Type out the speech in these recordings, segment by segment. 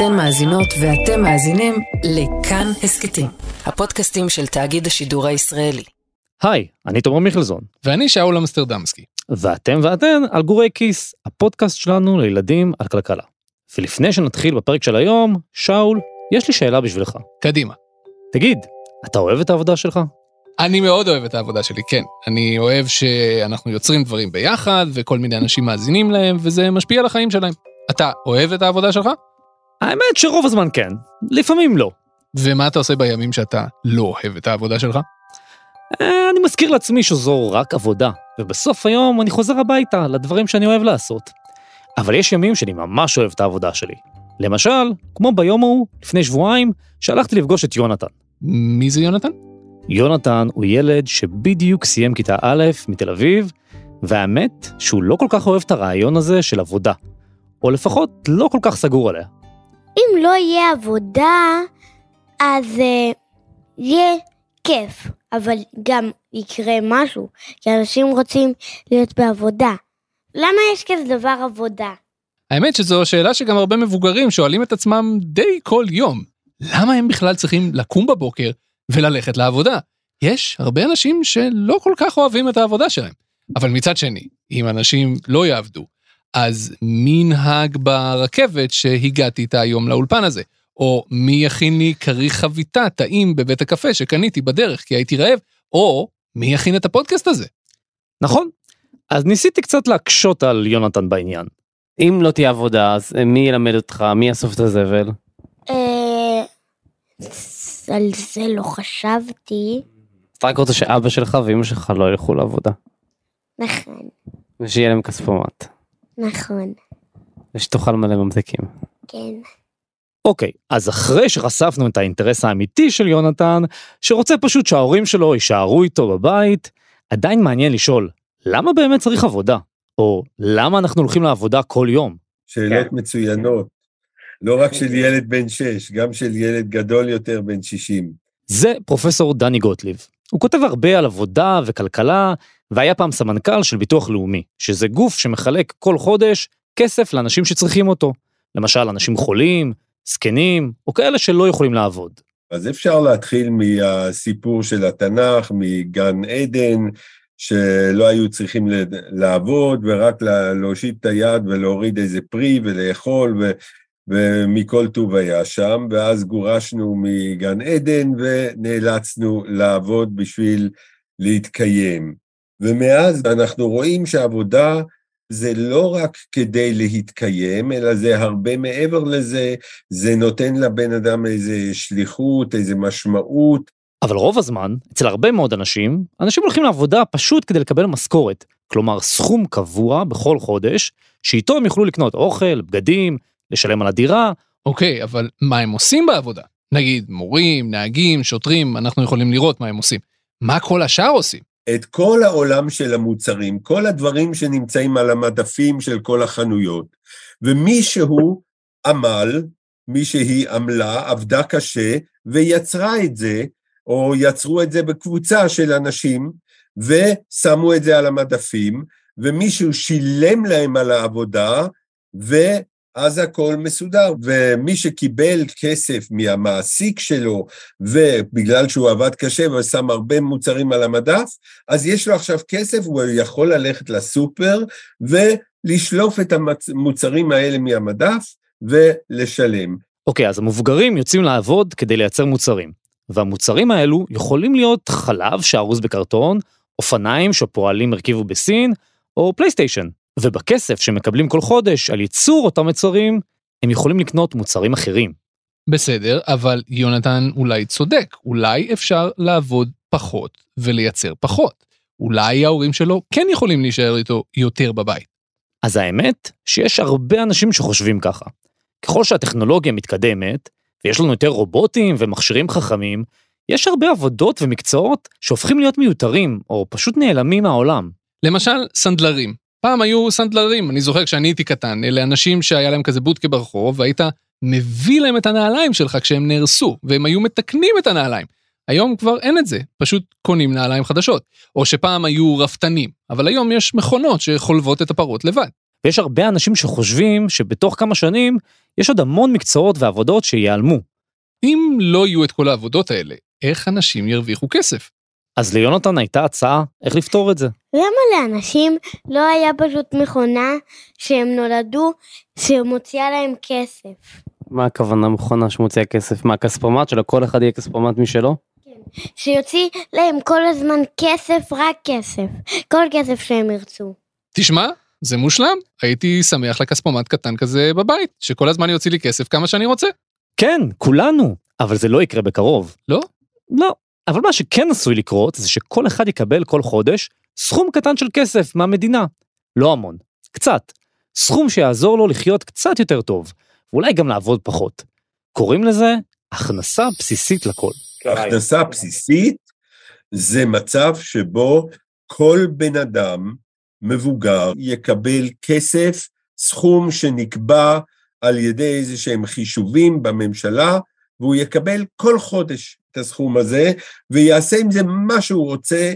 אתן מאזינות ואתם מאזינים לכאן הסכתים, הפודקאסטים של תאגיד השידור הישראלי. היי, אני תומר מיכלזון, ואני שאול אמסטרדמסקי. ואתם ואתן על גורי כיס, הפודקאסט שלנו לילדים על כלכלה. ולפני שנתחיל בפרק של היום, שאול, יש לי שאלה בשבילך. קדימה. תגיד, אתה אוהב את העבודה שלך? אני מאוד אוהב את העבודה שלי, כן. אני אוהב שאנחנו יוצרים דברים ביחד, וכל מיני אנשים מאזינים להם, וזה משפיע על החיים שלהם. אתה אוהב את העבודה שלך? האמת שרוב הזמן כן, לפעמים לא. ומה אתה עושה בימים שאתה לא אוהב את העבודה שלך? אה, אני מזכיר לעצמי שזו רק עבודה, ובסוף היום אני חוזר הביתה לדברים שאני אוהב לעשות. אבל יש ימים שאני ממש אוהב את העבודה שלי. למשל, כמו ביום ההוא, לפני שבועיים, שהלכתי לפגוש את יונתן. מי זה יונתן? יונתן הוא ילד שבדיוק סיים כיתה א' מתל אביב, והאמת שהוא לא כל כך אוהב את הרעיון הזה של עבודה, או לפחות לא כל כך סגור עליה. אם לא יהיה עבודה, אז uh, יהיה כיף, אבל גם יקרה משהו, כי אנשים רוצים להיות בעבודה. למה יש כזה דבר עבודה? האמת שזו שאלה שגם הרבה מבוגרים שואלים את עצמם די כל יום. למה הם בכלל צריכים לקום בבוקר וללכת לעבודה? יש הרבה אנשים שלא כל כך אוהבים את העבודה שלהם. אבל מצד שני, אם אנשים לא יעבדו, אז מי ינהג ברכבת שהגעתי איתה היום לאולפן הזה? או מי יכין לי כריך חביתה טעים בבית הקפה שקניתי בדרך כי הייתי רעב? או מי יכין את הפודקאסט הזה? נכון. אז ניסיתי קצת להקשות על יונתן בעניין. אם לא תהיה עבודה, אז מי ילמד אותך? מי יאסוף את הזבל? אה... על זה לא חשבתי. אתה רק רוצה שאבא שלך ואמא שלך לא ילכו לעבודה. נכון, ושיהיה להם כספומט. נכון, ושתאכל מלא ממתקים. כן. אוקיי, אז אחרי שחשפנו את האינטרס האמיתי של יונתן, שרוצה פשוט שההורים שלו יישארו איתו בבית, עדיין מעניין לשאול, למה באמת צריך עבודה? או למה אנחנו הולכים לעבודה כל יום? שאלות מצוינות. לא רק של ילד בן שש, גם של ילד גדול יותר בן שישים. זה פרופסור דני גוטליב. הוא כותב הרבה על עבודה וכלכלה, והיה פעם סמנכ"ל של ביטוח לאומי, שזה גוף שמחלק כל חודש כסף לאנשים שצריכים אותו. למשל, אנשים חולים, זקנים, או כאלה שלא יכולים לעבוד. אז אפשר להתחיל מהסיפור של התנ"ך, מגן עדן, שלא היו צריכים לעבוד, ורק לה- להושיט את היד ולהוריד איזה פרי ולאכול, ומכל טוב היה שם, ואז גורשנו מגן עדן ונאלצנו לעבוד בשביל להתקיים. ומאז אנחנו רואים שעבודה זה לא רק כדי להתקיים, אלא זה הרבה מעבר לזה, זה נותן לבן אדם איזה שליחות, איזה משמעות. אבל רוב הזמן, אצל הרבה מאוד אנשים, אנשים הולכים לעבודה פשוט כדי לקבל משכורת. כלומר, סכום קבוע בכל חודש, שאיתו הם יוכלו לקנות אוכל, בגדים, לשלם על הדירה. אוקיי, אבל מה הם עושים בעבודה? נגיד מורים, נהגים, שוטרים, אנחנו יכולים לראות מה הם עושים. מה כל השאר עושים? את כל העולם של המוצרים, כל הדברים שנמצאים על המדפים של כל החנויות, ומישהו עמל, מישהי עמלה, עבדה קשה, ויצרה את זה, או יצרו את זה בקבוצה של אנשים, ושמו את זה על המדפים, ומישהו שילם להם על העבודה, ואז הכל מסודר. ומי שקיבל כסף מהמעסיק שלו, ובגלל שהוא עבד קשה ושם הרבה מוצרים על המדף, אז יש לו עכשיו כסף, הוא יכול ללכת לסופר ולשלוף את המוצרים האלה מהמדף ולשלם. אוקיי, אז המבוגרים יוצאים לעבוד כדי לייצר מוצרים. והמוצרים האלו יכולים להיות חלב שארוז בקרטון, אופניים שפועלים הרכיבו בסין, או פלייסטיישן. ובכסף שמקבלים כל חודש על ייצור אותם מוצרים, הם יכולים לקנות מוצרים אחרים. בסדר, אבל יונתן אולי צודק, אולי אפשר לעבוד פחות ולייצר פחות. אולי ההורים שלו כן יכולים להישאר איתו יותר בבית. אז האמת, שיש הרבה אנשים שחושבים ככה. ככל שהטכנולוגיה מתקדמת, ויש לנו יותר רובוטים ומכשירים חכמים, יש הרבה עבודות ומקצועות שהופכים להיות מיותרים, או פשוט נעלמים מהעולם. למשל, סנדלרים. פעם היו סנדלרים, אני זוכר כשאני הייתי קטן, אלה אנשים שהיה להם כזה בודקה ברחוב, והיית מביא להם את הנעליים שלך כשהם נהרסו, והם היו מתקנים את הנעליים. היום כבר אין את זה, פשוט קונים נעליים חדשות. או שפעם היו רפתנים, אבל היום יש מכונות שחולבות את הפרות לבד. ויש הרבה אנשים שחושבים שבתוך כמה שנים יש עוד המון מקצועות ועבודות שייעלמו. אם לא יהיו את כל העבודות האלה, איך אנשים ירוויחו כסף? אז ליונתן הייתה הצעה איך לפתור את זה. למה לאנשים לא היה פשוט מכונה שהם נולדו שמוציאה להם כסף? מה הכוונה מכונה שמוציאה כסף? מה, כספומט שלכל אחד יהיה כספומט משלו? שיוציא להם כל הזמן כסף, רק כסף. כל כסף שהם ירצו. תשמע, זה מושלם. הייתי שמח לכספומט קטן כזה בבית, שכל הזמן יוציא לי כסף כמה שאני רוצה. כן, כולנו, אבל זה לא יקרה בקרוב. לא? לא. אבל מה שכן עשוי לקרות זה שכל אחד יקבל כל חודש סכום קטן של כסף מהמדינה. לא המון, קצת. סכום שיעזור לו לחיות קצת יותר טוב, ואולי גם לעבוד פחות. קוראים לזה הכנסה בסיסית לכל. הכנסה בסיסית זה מצב שבו כל בן אדם מבוגר יקבל כסף, סכום שנקבע על ידי איזה שהם חישובים בממשלה, והוא יקבל כל חודש את הסכום הזה, ויעשה עם זה מה שהוא רוצה,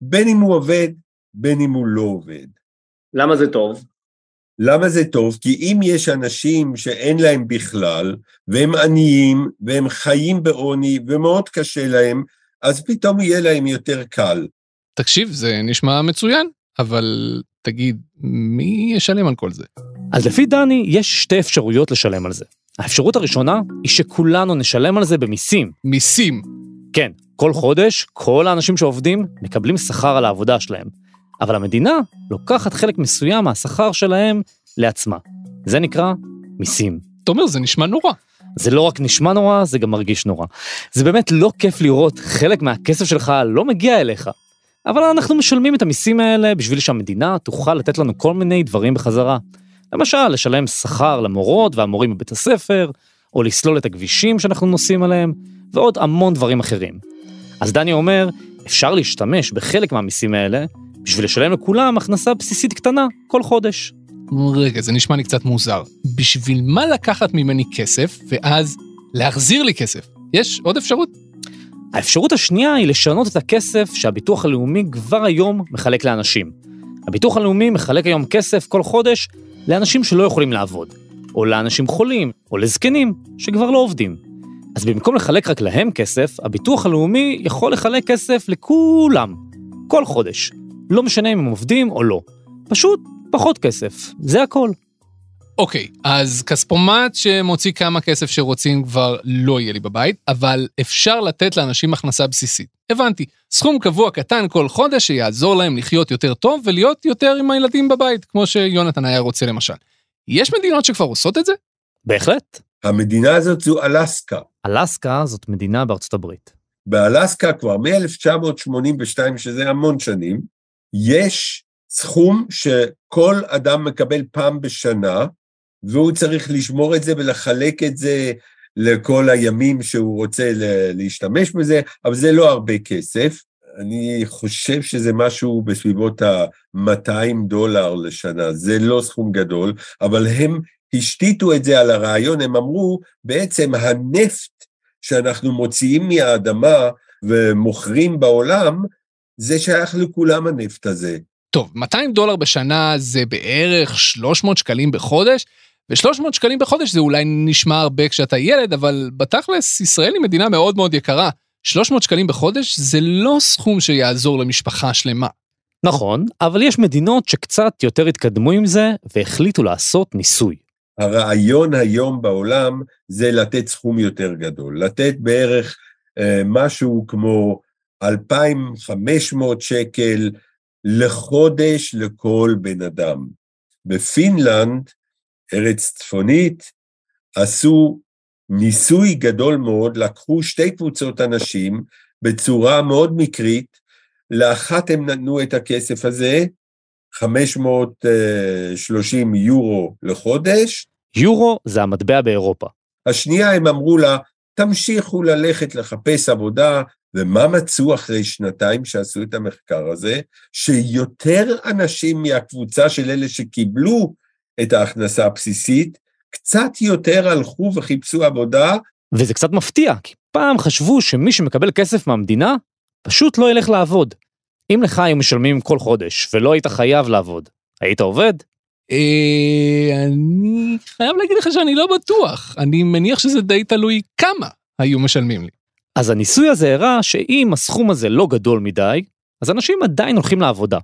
בין אם הוא עובד, בין אם הוא לא עובד. למה זה טוב? למה זה טוב? כי אם יש אנשים שאין להם בכלל, והם עניים, והם חיים בעוני, ומאוד קשה להם, אז פתאום יהיה להם יותר קל. תקשיב, זה נשמע מצוין, אבל תגיד, מי ישלם על כל זה? אז לפי דני, יש שתי אפשרויות לשלם על זה. האפשרות הראשונה היא שכולנו נשלם על זה במיסים. מיסים. כן, כל חודש, כל האנשים שעובדים מקבלים שכר על העבודה שלהם. אבל המדינה לוקחת חלק מסוים מהשכר שלהם לעצמה. זה נקרא מיסים. אתה אומר, זה נשמע נורא. זה לא רק נשמע נורא, זה גם מרגיש נורא. זה באמת לא כיף לראות חלק מהכסף שלך לא מגיע אליך. אבל אנחנו משלמים את המיסים האלה בשביל שהמדינה תוכל לתת לנו כל מיני דברים בחזרה. למשל, לשלם שכר למורות והמורים בבית הספר, או לסלול את הכבישים שאנחנו נוסעים עליהם, ועוד המון דברים אחרים. אז דני אומר, אפשר להשתמש בחלק מהמיסים האלה בשביל לשלם לכולם הכנסה בסיסית קטנה כל חודש. רגע, זה נשמע לי קצת מוזר. בשביל מה לקחת ממני כסף, ואז להחזיר לי כסף? יש עוד אפשרות? האפשרות השנייה היא לשנות את הכסף שהביטוח הלאומי כבר היום מחלק לאנשים. הביטוח הלאומי מחלק היום כסף כל חודש לאנשים שלא יכולים לעבוד, או לאנשים חולים, או לזקנים שכבר לא עובדים. אז במקום לחלק רק להם כסף, הביטוח הלאומי יכול לחלק כסף לכולם, כל חודש. לא משנה אם הם עובדים או לא. פשוט פחות כסף, זה הכל. אוקיי, אז כספומט שמוציא כמה כסף שרוצים כבר לא יהיה לי בבית, אבל אפשר לתת לאנשים הכנסה בסיסית. הבנתי, סכום קבוע קטן כל חודש שיעזור להם לחיות יותר טוב ולהיות יותר עם הילדים בבית, כמו שיונתן היה רוצה למשל. יש מדינות שכבר עושות את זה? בהחלט. המדינה הזאת זו אלסקה. אלסקה זאת מדינה בארצות הברית. באלסקה כבר מ-1982, שזה המון שנים, יש סכום שכל אדם מקבל פעם בשנה, והוא צריך לשמור את זה ולחלק את זה לכל הימים שהוא רוצה להשתמש בזה, אבל זה לא הרבה כסף. אני חושב שזה משהו בסביבות ה-200 דולר לשנה, זה לא סכום גדול, אבל הם השתיתו את זה על הרעיון, הם אמרו, בעצם הנפט שאנחנו מוציאים מהאדמה ומוכרים בעולם, זה שייך לכולם הנפט הזה. טוב, 200 דולר בשנה זה בערך 300 שקלים בחודש, ו-300 שקלים בחודש זה אולי נשמע הרבה כשאתה ילד, אבל בתכלס, ישראל היא מדינה מאוד מאוד יקרה. 300 שקלים בחודש זה לא סכום שיעזור למשפחה שלמה. נכון, אבל יש מדינות שקצת יותר התקדמו עם זה והחליטו לעשות ניסוי. הרעיון היום בעולם זה לתת סכום יותר גדול, לתת בערך אה, משהו כמו 2,500 שקל לחודש לכל בן אדם. בפינלנד, ארץ צפונית, עשו ניסוי גדול מאוד, לקחו שתי קבוצות אנשים בצורה מאוד מקרית, לאחת הם נתנו את הכסף הזה, 530 יורו לחודש. יורו זה המטבע באירופה. השנייה הם אמרו לה, תמשיכו ללכת לחפש עבודה, ומה מצאו אחרי שנתיים שעשו את המחקר הזה? שיותר אנשים מהקבוצה של אלה שקיבלו את ההכנסה הבסיסית, קצת יותר הלכו וחיפשו עבודה. וזה קצת מפתיע, כי פעם חשבו שמי שמקבל כסף מהמדינה, פשוט לא ילך לעבוד. אם לך היו משלמים כל חודש ולא היית חייב לעבוד, היית עובד? אה, אני חייב להגיד לך שאני לא בטוח. אני מניח שזה די תלוי כמה היו משלמים לי. אז הניסוי הזה הראה שאם הסכום הזה לא גדול מדי, אז אנשים עדיין הולכים לעבודה.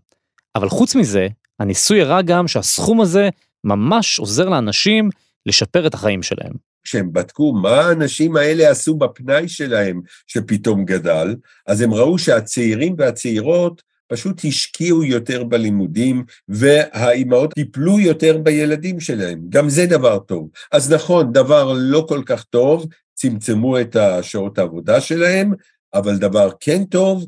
אבל חוץ מזה, הניסוי הראה גם שהסכום הזה ממש עוזר לאנשים לשפר את החיים שלהם. כשהם בדקו מה האנשים האלה עשו בפנאי שלהם שפתאום גדל, אז הם ראו שהצעירים והצעירות פשוט השקיעו יותר בלימודים, והאימהות טיפלו יותר בילדים שלהם. גם זה דבר טוב. אז נכון, דבר לא כל כך טוב, צמצמו את השעות העבודה שלהם, אבל דבר כן טוב,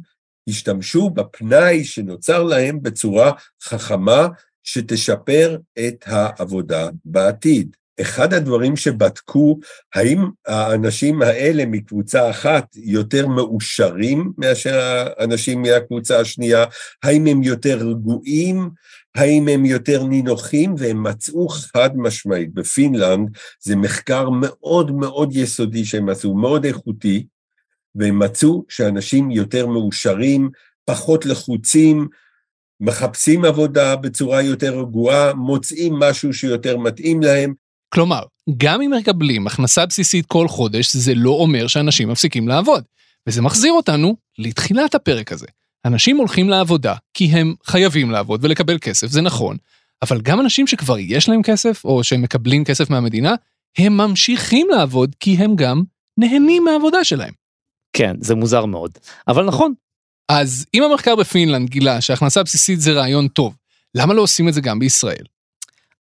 השתמשו בפנאי שנוצר להם בצורה חכמה, שתשפר את העבודה בעתיד. אחד הדברים שבדקו, האם האנשים האלה מקבוצה אחת יותר מאושרים מאשר האנשים מהקבוצה השנייה, האם הם יותר רגועים, האם הם יותר נינוחים, והם מצאו חד משמעית, בפינלנד זה מחקר מאוד מאוד יסודי שהם עשו, מאוד איכותי, והם מצאו שאנשים יותר מאושרים, פחות לחוצים, מחפשים עבודה בצורה יותר רגועה, מוצאים משהו שיותר מתאים להם, כלומר, גם אם מקבלים הכנסה בסיסית כל חודש, זה לא אומר שאנשים מפסיקים לעבוד. וזה מחזיר אותנו לתחילת הפרק הזה. אנשים הולכים לעבודה כי הם חייבים לעבוד ולקבל כסף, זה נכון, אבל גם אנשים שכבר יש להם כסף, או שהם מקבלים כסף מהמדינה, הם ממשיכים לעבוד כי הם גם נהנים מהעבודה שלהם. כן, זה מוזר מאוד, אבל נכון. אז אם המחקר בפינלנד גילה שהכנסה בסיסית זה רעיון טוב, למה לא עושים את זה גם בישראל?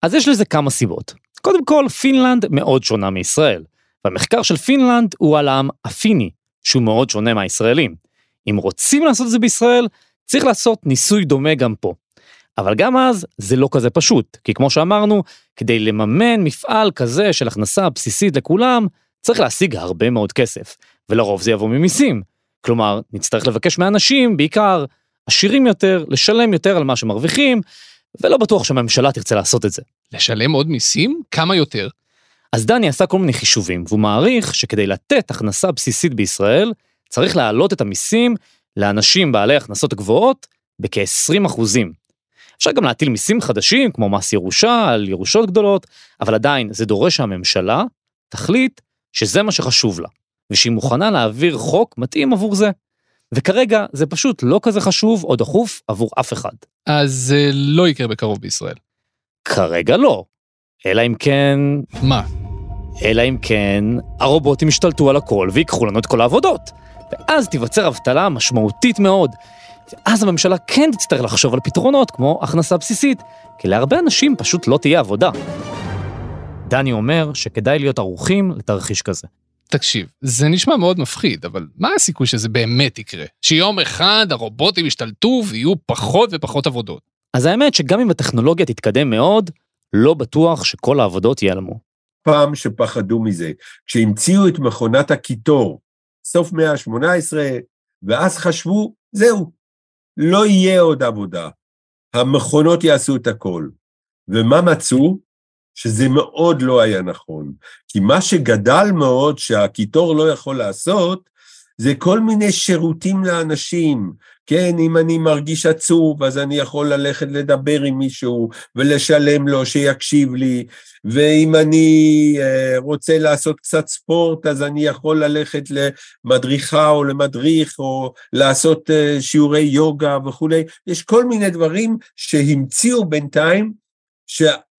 אז יש לזה כמה סיבות. קודם כל, פינלנד מאוד שונה מישראל, והמחקר של פינלנד הוא על העם הפיני, שהוא מאוד שונה מהישראלים. אם רוצים לעשות את זה בישראל, צריך לעשות ניסוי דומה גם פה. אבל גם אז זה לא כזה פשוט, כי כמו שאמרנו, כדי לממן מפעל כזה של הכנסה בסיסית לכולם, צריך להשיג הרבה מאוד כסף, ולרוב זה יבוא ממיסים. כלומר, נצטרך לבקש מאנשים, בעיקר עשירים יותר, לשלם יותר על מה שמרוויחים, ולא בטוח שהממשלה תרצה לעשות את זה. לשלם עוד מיסים? כמה יותר? אז דני עשה כל מיני חישובים, והוא מעריך שכדי לתת הכנסה בסיסית בישראל, צריך להעלות את המיסים לאנשים בעלי הכנסות גבוהות בכ-20 אחוזים. אפשר גם להטיל מיסים חדשים, כמו מס ירושה על ירושות גדולות, אבל עדיין זה דורש שהממשלה תחליט שזה מה שחשוב לה, ושהיא מוכנה להעביר חוק מתאים עבור זה. וכרגע זה פשוט לא כזה חשוב או דחוף עבור אף אחד. אז זה לא יקרה בקרוב בישראל. כרגע לא. אלא אם כן... מה? אלא אם כן הרובוטים ישתלטו על הכל ויקחו לנו את כל העבודות. ואז תיווצר אבטלה משמעותית מאוד. ואז הממשלה כן תצטרך לחשוב על פתרונות כמו הכנסה בסיסית, כי להרבה אנשים פשוט לא תהיה עבודה. דני אומר שכדאי להיות ערוכים לתרחיש כזה. תקשיב, זה נשמע מאוד מפחיד, אבל מה הסיכוי שזה באמת יקרה? שיום אחד הרובוטים ישתלטו ויהיו פחות ופחות עבודות. אז האמת שגם אם הטכנולוגיה תתקדם מאוד, לא בטוח שכל העבודות ייעלמו. פעם שפחדו מזה, כשהמציאו את מכונת הקיטור, סוף מאה ה-18, ואז חשבו, זהו, לא יהיה עוד עבודה, המכונות יעשו את הכל. ומה מצאו? שזה מאוד לא היה נכון. כי מה שגדל מאוד, שהקיטור לא יכול לעשות, זה כל מיני שירותים לאנשים. כן, אם אני מרגיש עצוב, אז אני יכול ללכת לדבר עם מישהו ולשלם לו שיקשיב לי, ואם אני uh, רוצה לעשות קצת ספורט, אז אני יכול ללכת למדריכה או למדריך, או לעשות uh, שיעורי יוגה וכולי. יש כל מיני דברים שהמציאו בינתיים,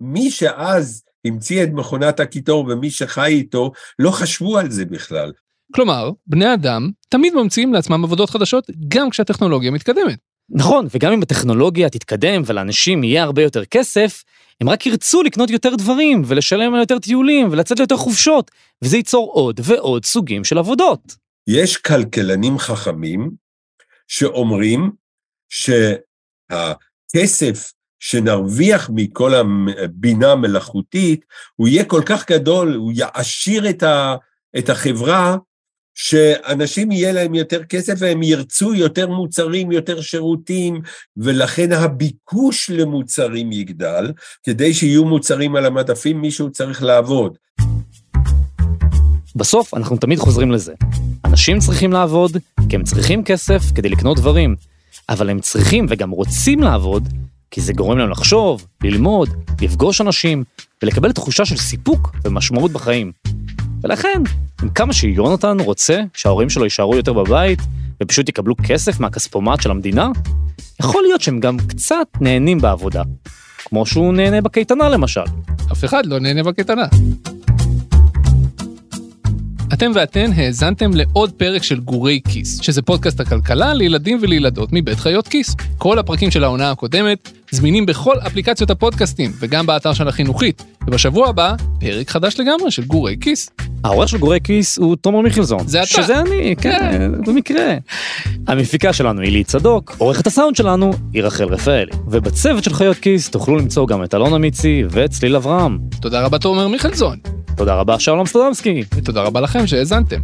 שמי שאז המציא את מכונת הקיטור ומי שחי איתו, לא חשבו על זה בכלל. כלומר, בני אדם תמיד ממציאים לעצמם עבודות חדשות גם כשהטכנולוגיה מתקדמת. נכון, וגם אם הטכנולוגיה תתקדם ולאנשים יהיה הרבה יותר כסף, הם רק ירצו לקנות יותר דברים ולשלם על יותר טיולים ולצאת ליותר חופשות, וזה ייצור עוד ועוד סוגים של עבודות. יש כלכלנים חכמים שאומרים שהכסף שנרוויח מכל הבינה המלאכותית, הוא יהיה כל כך גדול, הוא יעשיר את, ה, את החברה, שאנשים יהיה להם יותר כסף והם ירצו יותר מוצרים, יותר שירותים, ולכן הביקוש למוצרים יגדל. כדי שיהיו מוצרים על המדפים, מישהו צריך לעבוד. בסוף אנחנו תמיד חוזרים לזה. אנשים צריכים לעבוד כי הם צריכים כסף כדי לקנות דברים, אבל הם צריכים וגם רוצים לעבוד כי זה גורם להם לחשוב, ללמוד, לפגוש אנשים ולקבל תחושה של סיפוק ומשמעות בחיים. ולכן, עם כמה שיונתן רוצה שההורים שלו יישארו יותר בבית ופשוט יקבלו כסף מהכספומט של המדינה, יכול להיות שהם גם קצת נהנים בעבודה. כמו שהוא נהנה בקייטנה למשל. אף אחד לא נהנה בקייטנה. אתם ואתן האזנתם לעוד פרק של גורי כיס, שזה פודקאסט הכלכלה לילדים ולילדות מבית חיות כיס. כל הפרקים של העונה הקודמת זמינים בכל אפליקציות הפודקאסטים וגם באתר של החינוכית, ובשבוע הבא, פרק חדש לגמרי של גורי כיס. העורך של גורי כיס הוא תומר מיכלזון. זה אתה. שזה אני, כן, במקרה. המפיקה שלנו היא לי צדוק, עורכת הסאונד שלנו היא רחל רפאלי. ובצוות של חיות כיס תוכלו למצוא גם את אלונה מיצי ואת צליל אברהם. תודה רבה תומר מיכלזון, תודה רבה, שלום סטודמסקי. ותודה רבה לכם שהאזנתם.